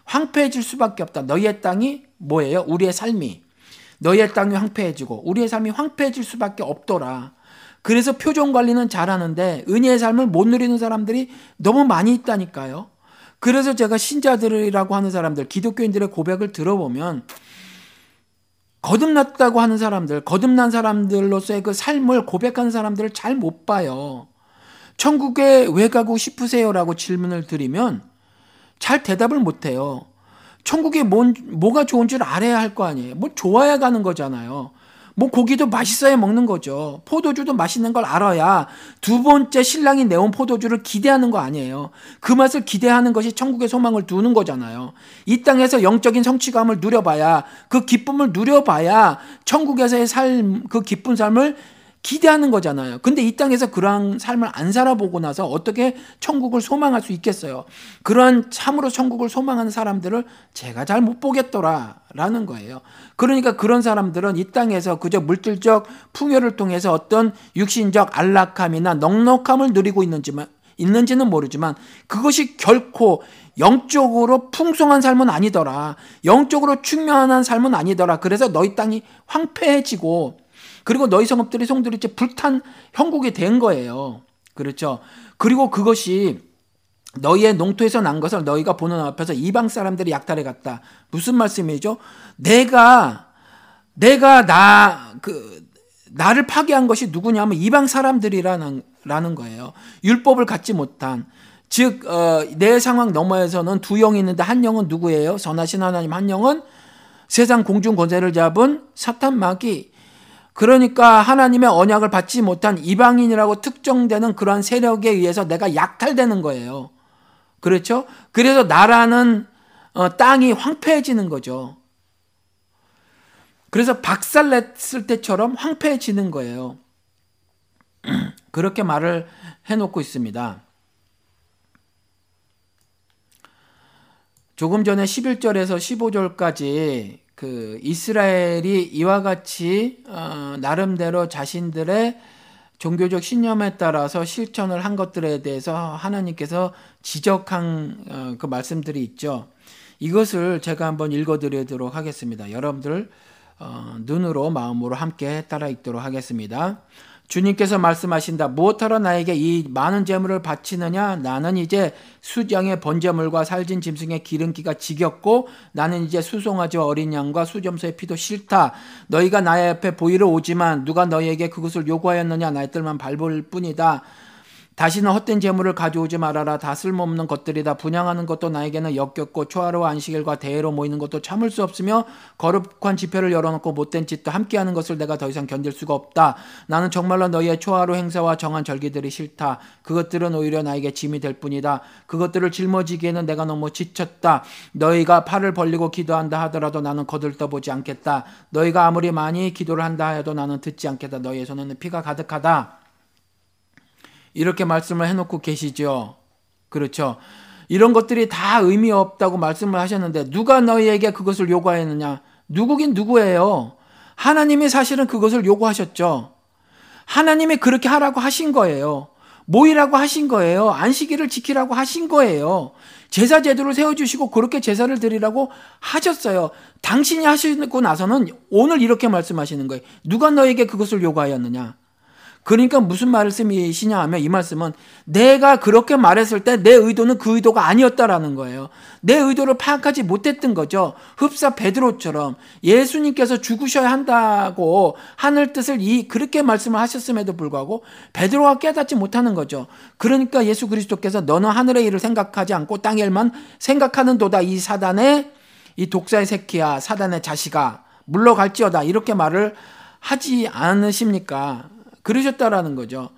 황폐해질 수밖에 없다. 너희의 땅이 뭐예요? 우리의 삶이. 너희의 땅이 황폐해지고 우리의 삶이 황폐해질 수밖에 없더라. 그래서 표정 관리는 잘하는데 은혜의 삶을 못 누리는 사람들이 너무 많이 있다니까요. 그래서 제가 신자들이라고 하는 사람들, 기독교인들의 고백을 들어보면 거듭났다고 하는 사람들, 거듭난 사람들로서의 그 삶을 고백하는 사람들을 잘 못 봐요. 천국에 왜 가고 싶으세요라고 질문을 드리면 잘 대답을 못 해요. 천국에 뭔, 뭐가 좋은 줄 알아야 할 거 아니에요. 뭐 좋아야 가는 거잖아요. 뭐 고기도 맛있어야 먹는 거죠. 포도주도 맛있는 걸 알아야 두 번째 신랑이 내온 포도주를 기대하는 거 아니에요. 그 맛을 기대하는 것이 천국의 소망을 두는 거잖아요. 이 땅에서 영적인 성취감을 누려봐야 그 기쁨을 누려봐야 천국에서의 삶, 그 기쁜 삶을 기대하는 거잖아요. 근데 이 땅에서 그러한 삶을 안 살아보고 나서 어떻게 천국을 소망할 수 있겠어요? 그러한 참으로 천국을 소망하는 사람들을 제가 잘 못 보겠더라 라는 거예요. 그러니까 그런 사람들은 이 땅에서 그저 물질적 풍요를 통해서 어떤 육신적 안락함이나 넉넉함을 누리고 있는지만 있는지는 모르지만 그것이 결코 영적으로 풍성한 삶은 아니더라. 영적으로 충만한 삶은 아니더라. 그래서 너희 땅이 황폐해지고 그리고 너희 성읍들이 이제 불탄 형국이 된 거예요. 그렇죠. 그리고 그것이 너희의 농토에서 난 것을 너희가 보는 앞에서 이방 사람들이 약탈해 갔다. 무슨 말씀이죠? 내가 내가 나 그 나를 파괴한 것이 누구냐면 이방 사람들이라는 라는 거예요. 율법을 갖지 못한 즉, 어, 내 상황 너머에서는 두 영이 있는데 한 영은 누구예요? 선하신 하나님 한 영은 세상 공중 권세를 잡은 사탄 마귀 그러니까 하나님의 언약을 받지 못한 이방인이라고 특정되는 그러한 세력에 의해서 내가 약탈되는 거예요. 그렇죠? 그래서 나라는 어, 땅이 황폐해지는 거죠. 그래서 박살냈을 때처럼 황폐해지는 거예요. [clears throat] 그렇게 말을 해놓고 있습니다. 조금 전에 11절에서 15절까지 그 이스라엘이 이와 같이 어, 나름대로 자신들의 종교적 신념에 따라서 실천을 한 것들에 대해서 하나님께서 지적한 어, 그 말씀들이 있죠. 이것을 제가 한번 읽어드리도록 하겠습니다. 여러분들 어, 눈으로 마음으로 함께 따라 읽도록 하겠습니다. 주님께서 말씀하신다. 무엇하러 나에게 이 많은 재물을 바치느냐? 나는 이제 수장의 번제물과 살진 짐승의 기름기가 지겹고 나는 이제 수송아지와 어린 양과 수점소의 피도 싫다. 너희가 나의 옆에 보이러 오지만 누가 너희에게 그것을 요구하였느냐? 나의 뜰만 밟을 뿐이다. 다시는 헛된 재물을 가져오지 말아라. 다 쓸모없는 것들이다. 분양하는 것도 나에게는 역겹고 초하루 안식일과 대회로 모이는 것도 참을 수 없으며 거룩한 집회를 열어놓고 못된 짓도 함께하는 것을 내가 더 이상 견딜 수가 없다. 나는 정말로 너희의 초하루 행사와 정한 절기들이 싫다. 그것들은 오히려 나에게 짐이 될 뿐이다. 그것들을 짊어지기에는 내가 너무 지쳤다. 너희가 팔을 벌리고 기도한다 하더라도 나는 거들떠보지 않겠다. 너희가 아무리 많이 기도를 한다 해도 나는 듣지 않겠다. 너희의 손에는 피가 가득하다. 이렇게 말씀을 해놓고 계시죠. 그렇죠. 이런 것들이 다 의미 없다고 말씀을 하셨는데 누가 너희에게 그것을 요구하였느냐? 누구긴 누구예요? 하나님이 사실은 그것을 요구하셨죠. 하나님이 그렇게 하라고 하신 거예요. 모이라고 하신 거예요. 안식일을 지키라고 하신 거예요. 제사 제도를 세워주시고 그렇게 제사를 드리라고 하셨어요. 당신이 하시고 나서는 오늘 이렇게 말씀하시는 거예요. 누가 너에게 그것을 요구하였느냐? 그러니까 무슨 말씀이시냐 하면 이 말씀은 내가 그렇게 말했을 때 내 의도는 그 의도가 아니었다라는 거예요. 내 의도를 파악하지 못했던 거죠. 흡사 베드로처럼 예수님께서 죽으셔야 한다고 하늘 뜻을 이 그렇게 말씀을 하셨음에도 불구하고 베드로가 깨닫지 못하는 거죠. 그러니까 예수 그리스도께서 너는 하늘의 일을 생각하지 않고 땅의 일만 생각하는도다 이 사단의 이 독사의 새끼야 사단의 자식아 물러갈지어다 이렇게 말을 하지 않으십니까? 그러셨다라는 거죠.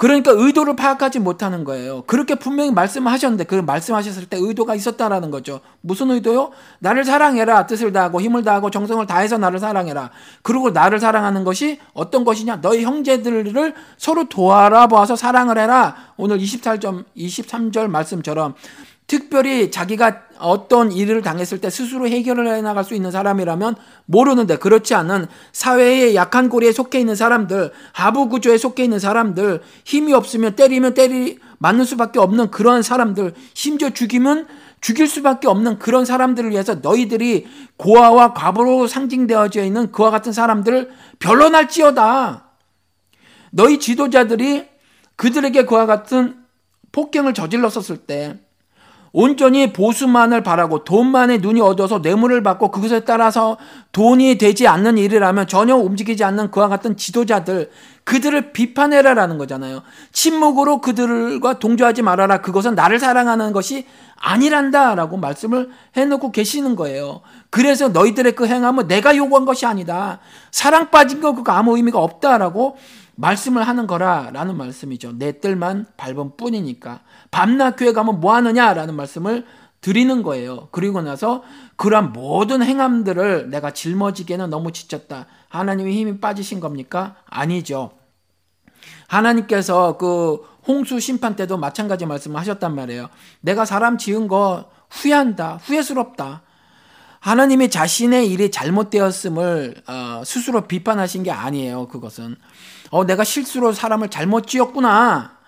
그러니까 의도를 파악하지 못하는 거예요. 그렇게 분명히 말씀하셨는데 그 말씀하셨을 때 의도가 있었다라는 거죠. 무슨 의도요? 나를 사랑해라. 뜻을 다하고 힘을 다하고 정성을 다해서 나를 사랑해라. 그리고 나를 사랑하는 것이 어떤 것이냐? 너희 형제들을 서로 도와보아서 사랑을 해라. 오늘 24점 23절 말씀처럼 특별히 자기가 어떤 일을 당했을 때 스스로 해결을 해 나갈 수 있는 사람이라면 모르는데 그렇지 않은 사회의 약한 고리에 속해 있는 사람들, 하부 구조에 속해 있는 사람들, 힘이 없으면 때리면 때리 맞는 수밖에 없는 그런 사람들, 심지어 죽이면 죽일 수밖에 없는 그런 사람들을 위해서 너희들이 고아와 과부로 상징되어져 있는 그와 같은 사람들을 변론할지어다. 너희 지도자들이 그들에게 그와 같은 폭행을 저질렀었을 때 온전히 보수만을 바라고 돈만에 눈이 어두워서 뇌물을 받고 그것에 따라서 돈이 되지 않는 일이라면 전혀 움직이지 않는 그와 같은 지도자들 그들을 비판해라라는 거잖아요. 침묵으로 그들과 동조하지 말아라. 그것은 나를 사랑하는 것이 아니란다라고 말씀을 해놓고 계시는 거예요. 그래서 너희들의 그 행함은 내가 요구한 것이 아니다. 사랑 빠진 거 그거 아무 의미가 없다라고 말씀을 하는 거라라는 말씀이죠. 내 뜰만 밟은 뿐이니까. 밤낮 교회 가면 뭐 하느냐라는 말씀을 드리는 거예요. 그리고 나서 그러한 모든 행함들을 내가 짊어지기에는 너무 지쳤다. 하나님의 힘이 빠지신 겁니까? 아니죠. 하나님께서 그 홍수 심판 때도 마찬가지 말씀을 하셨단 말이에요. 내가 사람 지은 거 후회한다. 후회스럽다. 하나님이 자신의 일이 잘못되었음을 어, 스스로 비판하신 게 아니에요. 그것은 어, 내가 실수로 사람을 잘못 지었구나.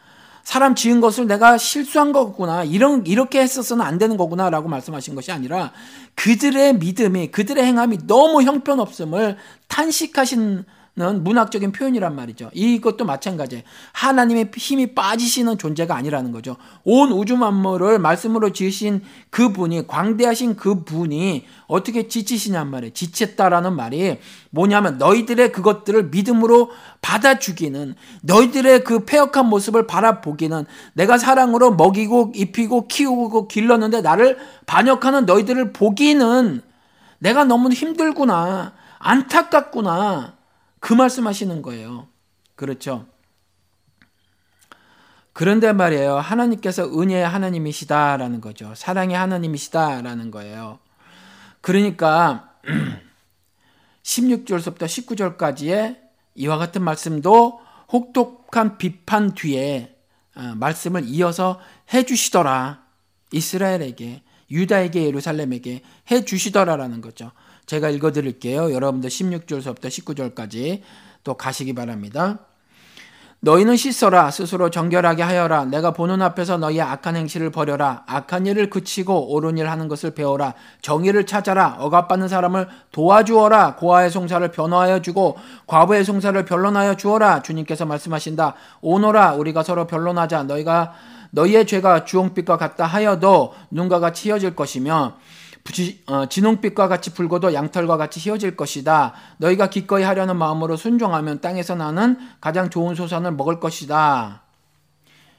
사람 지은 것을 내가 실수한 거구나. 이런, 이렇게 했어서는 안 되는 거구나. 라고 말씀하신 것이 아니라 그들의 믿음이, 그들의 행함이 너무 형편없음을 탄식하신 는 문학적인 표현이란 말이죠. 이것도 마찬가지예요. 하나님의 힘이 빠지시는 존재가 아니라는 거죠. 온 우주 만물을 말씀으로 지으신 그 분이 광대하신 그 분이 어떻게 지치시냔 말이에요. 지쳤다라는 말이 뭐냐면 너희들의 그것들을 믿음으로 받아 주기는 너희들의 그 폐역한 모습을 바라보기는 내가 사랑으로 먹이고 입히고 키우고 길렀는데 나를 반역하는 너희들을 보기는 내가 너무 힘들구나. 안타깝구나. 그 말씀 하시는 거예요. 그렇죠. 그런데 말이에요. 하나님께서 은혜의 하나님이시다라는 거죠. 사랑의 하나님이시다라는 거예요. 그러니까 [clears throat] 16절부터 19절까지의 이와 같은 말씀도 혹독한 비판 뒤에 어, 말씀을 이어서 해 주시더라. 이스라엘에게, 유다에게, 예루살렘에게 해 주시더라라는 거죠. 제가 읽어 드릴게요. 여러분들 16절서부터 19절까지 또 가시기 바랍니다. 너희는 씻어라. 스스로 정결하게 하여라. 내가 보는 앞에서 너희의 악한 행실을 버려라. 악한 일을 그치고 옳은 일 하는 것을 배워라. 정의를 찾아라. 억압받는 사람을 도와주어라. 고아의 송사를 변화하여 주고 과부의 송사를 변론하여 주어라. 주님께서 말씀하신다. 오너라. 우리가 서로 변론하자. 너희가 너희의 죄가 주홍빛과 같다 하여도 눈과 같이 휘어질 것이며 어, 진홍빛과 같이 붉어도 양털과 같이 휘어질 것이다. 너희가 기꺼이 하려는 마음으로 순종하면 땅에서 나는 가장 좋은 소산을 먹을 것이다.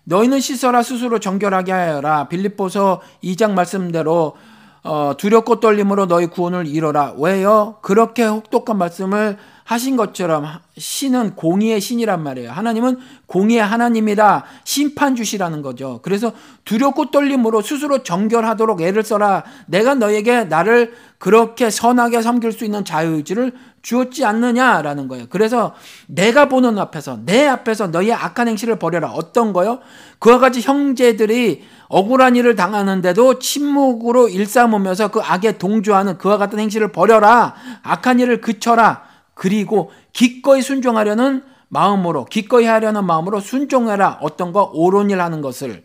너희는 씻어라 스스로 정결하게 하여라. 빌립보서 2장 말씀대로 어, 두렵고 떨림으로 너희 구원을 이뤄라. 왜요? 그렇게 혹독한 말씀을 하신 것처럼 신은 공의의 신이란 말이에요. 하나님은 공의의 하나님이라 심판 주시라는 거죠. 그래서 두렵고 떨림으로 스스로 정결하도록 애를 써라. 내가 너에게 나를 그렇게 선하게 섬길 수 있는 자유의지를 주었지 않느냐라는 거예요. 그래서 내가 보는 앞에서 내 앞에서 너희의 악한 행실을 버려라. 어떤 거요? 그와 같이 형제들이 억울한 일을 당하는데도 침묵으로 일삼으면서 그 악에 동조하는 그와 같은 행실을 버려라. 악한 일을 그쳐라. 그리고 기꺼이 순종하려는 마음으로 기꺼이 하려는 마음으로 순종해라. 어떤 거 옳은 일 하는 것을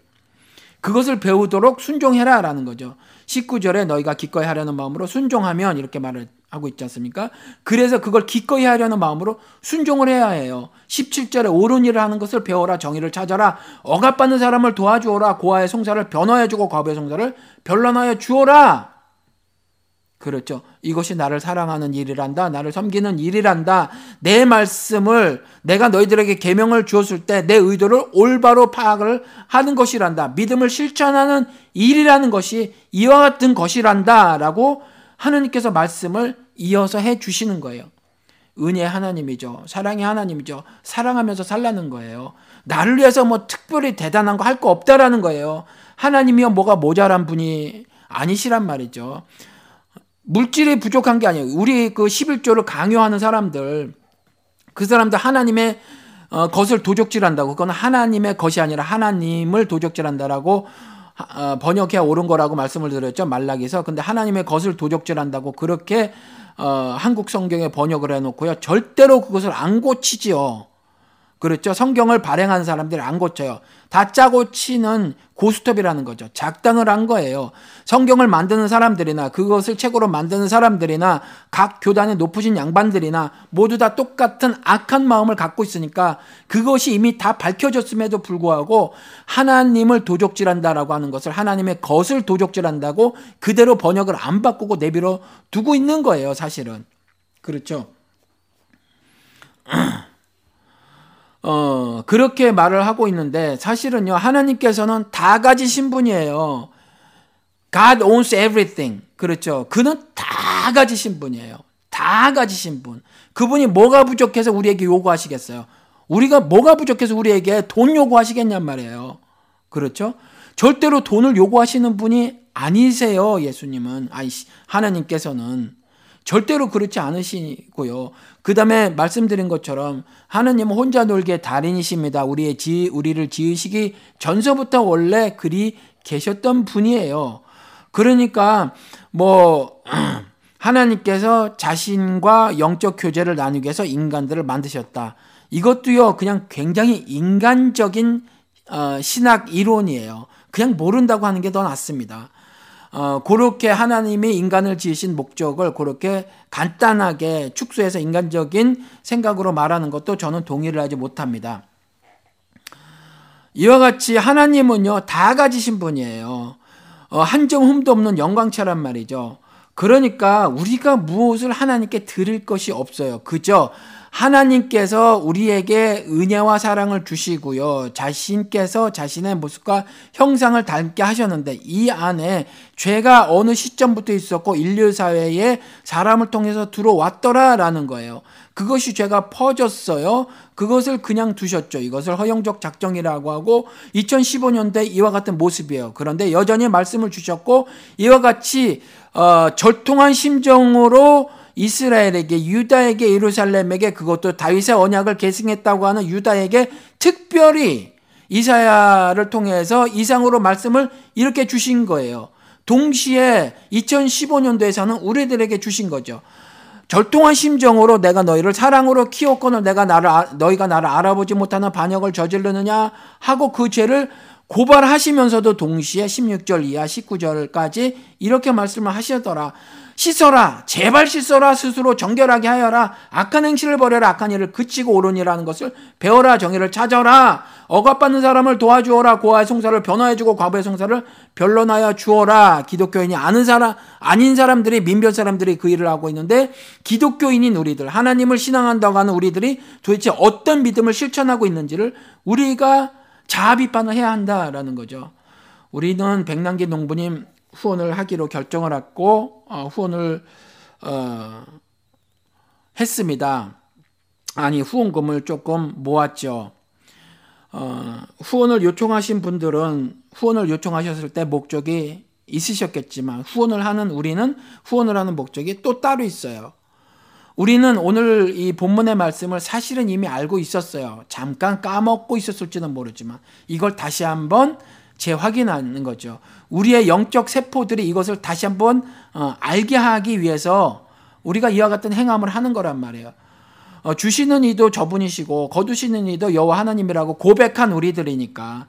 그것을 배우도록 순종해라 라는 거죠. 19절에 너희가 기꺼이 하려는 마음으로 순종하면 이렇게 말을 하고 있지 않습니까? 그래서 그걸 기꺼이 하려는 마음으로 순종을 해야 해요. 17절에 옳은 일을 하는 것을 배워라 정의를 찾아라 억압받는 사람을 도와주어라 고아의 송사를 변화해 주고 과부의 송사를 변론하여 주어라 그렇죠. 이것이 나를 사랑하는 일이란다. 나를 섬기는 일이란다. 내 말씀을 내가 너희들에게 계명을 주었을 때 내 의도를 올바로 파악을 하는 것이란다. 믿음을 실천하는 일이라는 것이 이와 같은 것이란다라고 하느님께서 말씀을 이어서 해 주시는 거예요. 은혜 하나님이죠. 사랑의 하나님이죠. 사랑하면서 살라는 거예요. 나를 위해서 뭐 특별히 대단한 거 할 거 없다라는 거예요. 하나님이요 뭐가 모자란 분이 아니시란 말이죠. 물질이 부족한 게 아니에요. 우리 그 11조를 강요하는 사람들, 그 사람들 하나님의 어, 것을 도적질한다고. 그건 하나님의 것이 아니라 하나님을 도적질한다라고 어, 번역해 옳은 거라고 말씀을 드렸죠. 말락에서. 근데 하나님의 것을 도적질한다고 그렇게 어, 한국 성경에 번역을 해놓고요. 절대로 그것을 안 고치지요. 그렇죠? 성경을 발행한 사람들이 안 고쳐요. 다 짜고 치는 고스톱이라는 거죠. 작당을 한 거예요. 성경을 만드는 사람들이나 그것을 책으로 만드는 사람들이나 각 교단의 높으신 양반들이나 모두 다 똑같은 악한 마음을 갖고 있으니까 그것이 이미 다 밝혀졌음에도 불구하고 하나님을 도적질한다라고 하는 것을 하나님의 것을 도적질한다고 그대로 번역을 안 바꾸고 내비로 두고 있는 거예요, 사실은. 그렇죠. [clears throat] 어, 그렇게 말을 하고 있는데 사실은요, 하나님께서는 다 가지신 분이에요. God owns everything. 그렇죠. 그는 다 가지신 분이에요. 다 가지신 분. 그분이 뭐가 부족해서 우리에게 요구하시겠어요? 우리가 뭐가 부족해서 우리에게 돈 요구하시겠냔 말이에요. 그렇죠? 절대로 돈을 요구하시는 분이 아니세요, 예수님은. 아이, 하나님께서는. 절대로 그렇지 않으시고요. 그 다음에 말씀드린 것처럼 하느님은 혼자 놀게 달인이십니다. 우리의 지, 우리를 지으시기 전서부터 원래 그리 계셨던 분이에요. 그러니까 뭐 [clears throat] 하나님께서 자신과 영적 교제를 나누기 위해서 인간들을 만드셨다. 이것도요 그냥 굉장히 인간적인 어, 신학 이론이에요. 그냥 모른다고 하는 게 더 낫습니다. 어, 그렇게 하나님이 인간을 지으신 목적을 그렇게 간단하게 축소해서 인간적인 생각으로 말하는 것도 저는 동의를 하지 못합니다. 이와 같이 하나님은요, 다 가지신 분이에요. 어, 한점 흠도 없는 영광차란 말이죠. 그러니까 우리가 무엇을 하나님께 드릴 것이 없어요. 그저 하나님께서 우리에게 은혜와 사랑을 주시고요. 자신께서 자신의 모습과 형상을 닮게 하셨는데 이 안에 죄가 어느 시점부터 있었고 인류 사회에 사람을 통해서 들어왔더라라는 거예요. 그것이 죄가 퍼졌어요. 그것을 그냥 두셨죠. 이것을 허용적 작정이라고 하고 2015년대 이와 같은 모습이에요. 그런데 여전히 말씀을 주셨고 이와 같이 어, 절통한 심정으로 이스라엘에게 유다에게 예루살렘에게 그것도 다윗의 언약을 계승했다고 하는 유다에게 특별히 이사야를 통해서 이상으로 말씀을 이렇게 주신 거예요. 동시에 2015년도에서는 우리들에게 주신 거죠. 절동한 심정으로 내가 너희를 사랑으로 키웠거늘 내가 나를 아, 너희가 나를 알아보지 못하는 반역을 저지르느냐 하고 그 죄를 고발하시면서도 동시에 16절 이하 19절까지 이렇게 말씀을 하시더라. 씻어라. 제발 씻어라. 스스로 정결하게 하여라. 악한 행실을 버려라. 악한 일을 그치고 오르니라는 것을 배워라. 정의를 찾아라. 억압받는 사람을 도와주어라. 고아의 송사를 변화해주고 과부의 송사를 변론하여 주어라. 기독교인이 아는 사람, 아닌 사람들이, 민변 사람들이 그 일을 하고 있는데, 기독교인인 우리들, 하나님을 신앙한다고 하는 우리들이 도대체 어떤 믿음을 실천하고 있는지를 우리가 자아 비판을 해야 한다라는 거죠. 우리는 백남기 농부님 후원을 하기로 결정을 했고 어, 후원을 어, 했습니다. 아니 후원금을 조금 모았죠. 어, 후원을 요청하신 분들은 후원을 요청하셨을 때 목적이 있으셨겠지만 후원을 하는 우리는 후원을 하는 목적이 또 따로 있어요. 우리는 오늘 이 본문의 말씀을 사실은 이미 알고 있었어요. 잠깐 까먹고 있었을지는 모르지만 이걸 다시 한번 재확인하는 거죠. 우리의 영적 세포들이 이것을 다시 한번 어, 알게 하기 위해서 우리가 이와 같은 행함을 하는 거란 말이에요. 어, 주시는 이도 저분이시고 거두시는 이도 여호와 하나님이라고 고백한 우리들이니까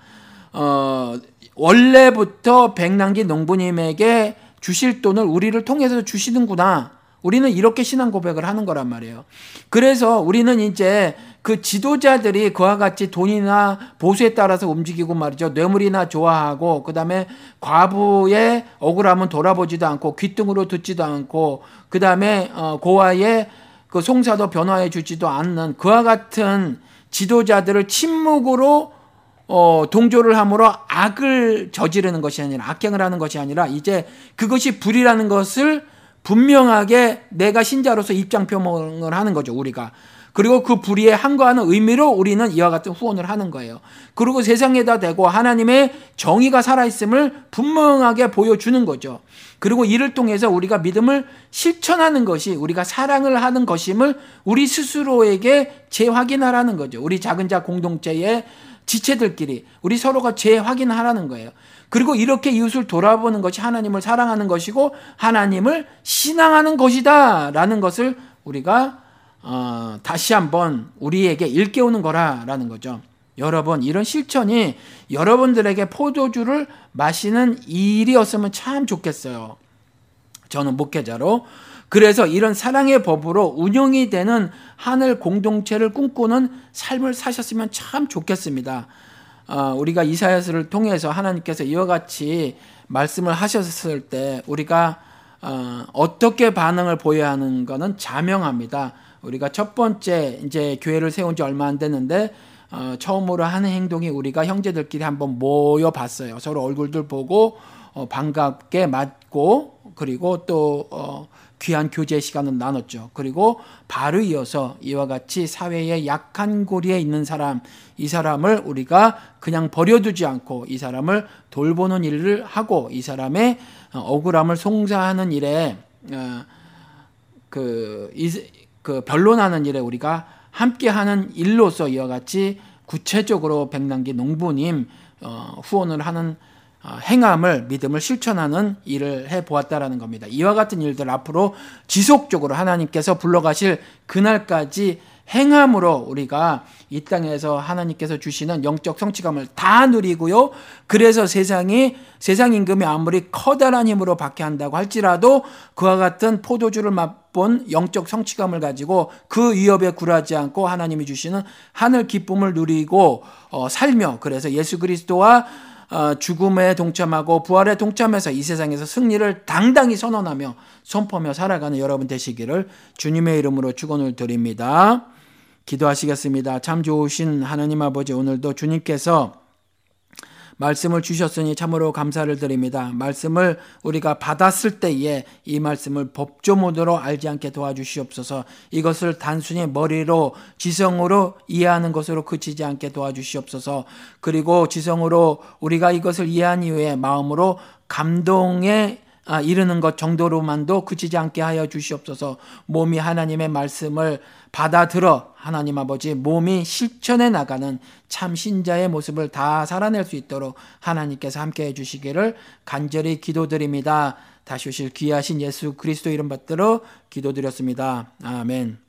어, 원래부터 백남기 농부님에게 주실 돈을 우리를 통해서 주시는구나. 우리는 이렇게 신앙 고백을 하는 거란 말이에요. 그래서 우리는 이제 그 지도자들이 그와 같이 돈이나 보수에 따라서 움직이고 말이죠. 뇌물이나 좋아하고 그다음에 과부의 억울함은 돌아보지도 않고 귀등으로 듣지도 않고 그다음에 어, 고아의 그 송사도 변화해 주지도 않는 그와 같은 지도자들을 침묵으로 어, 동조를 함으로 악을 저지르는 것이 아니라 악행을 하는 것이 아니라 이제 그것이 불이라는 것을 분명하게 내가 신자로서 입장 표명을 하는 거죠, 우리가. 그리고 그 불의에 한거하는 의미로 우리는 이와 같은 후원을 하는 거예요. 그리고 세상에다 대고 하나님의 정의가 살아있음을 분명하게 보여주는 거죠. 그리고 이를 통해서 우리가 믿음을 실천하는 것이 우리가 사랑을 하는 것임을 우리 스스로에게 재확인하라는 거죠. 우리 작은 자 공동체의 지체들끼리 우리 서로가 재확인하라는 거예요. 그리고 이렇게 이웃을 돌아보는 것이 하나님을 사랑하는 것이고 하나님을 신앙하는 것이다 라는 것을 우리가 어, 다시 한번 우리에게 일깨우는 거라라는 거죠. 여러분 이런 실천이 여러분들에게 포도주를 마시는 일이었으면 참 좋겠어요. 저는 목회자로 그래서 이런 사랑의 법으로 운영이 되는 하늘 공동체를 꿈꾸는 삶을 사셨으면 참 좋겠습니다. 어, 우리가 이사야서를 통해서 하나님께서 이와 같이 말씀을 하셨을 때 우리가 어, 어떻게 반응을 보여야 하는 것은 자명합니다. 우리가 첫 번째 이제 교회를 세운 지 얼마 안 됐는데 어, 처음으로 하는 행동이 우리가 형제들끼리 한번 모여 봤어요. 서로 얼굴들 보고 어, 반갑게 맞고 그리고 또 어, 귀한 교제 시간을 나눴죠. 그리고 바로 이어서 이와 같이 사회의 약한 고리에 있는 사람, 이 사람을 우리가 그냥 버려두지 않고 이 사람을 돌보는 일을 하고 이 사람의 어, 억울함을 송사하는 일에 어, 그, 그 변론하는 일에 우리가 함께하는 일로서 이와 같이 구체적으로 백남기 농부님 어, 후원을 하는 어, 행함을 믿음을 실천하는 일을 해 보았다라는 겁니다. 이와 같은 일들 앞으로 지속적으로 하나님께서 불러가실 그날까지 행함으로 우리가 이 땅에서 하나님께서 주시는 영적 성취감을 다 누리고요. 그래서 세상이 세상 임금이 아무리 커다란 힘으로 박해한다고 할지라도 그와 같은 포도주를 맛본 영적 성취감을 가지고 그 위협에 굴하지 않고 하나님이 주시는 하늘 기쁨을 누리고 어, 살며 그래서 예수 그리스도와 어, 죽음에 동참하고 부활에 동참해서 이 세상에서 승리를 당당히 선언하며 선포하며 살아가는 여러분 되시기를 주님의 이름으로 축원을 드립니다. 기도하시겠습니다. 참 좋으신 하나님 아버지 오늘도 주님께서 말씀을 주셨으니 참으로 감사를 드립니다. 말씀을 우리가 받았을 때에 이 말씀을 법조문으로 알지 않게 도와주시옵소서. 이것을 단순히 머리로 지성으로 이해하는 것으로 그치지 않게 도와주시옵소서. 그리고 지성으로 우리가 이것을 이해한 이후에 마음으로 감동에 아, 이르는 것 정도로만도 그치지 않게 하여 주시옵소서. 몸이 하나님의 말씀을 받아들어 하나님 아버지 몸이 실천해 나가는 참 신자의 모습을 다 살아낼 수 있도록 하나님께서 함께 해 주시기를 간절히 기도드립니다. 다시 오실 귀하신 예수 그리스도 이름 받들어 기도드렸습니다. 아멘.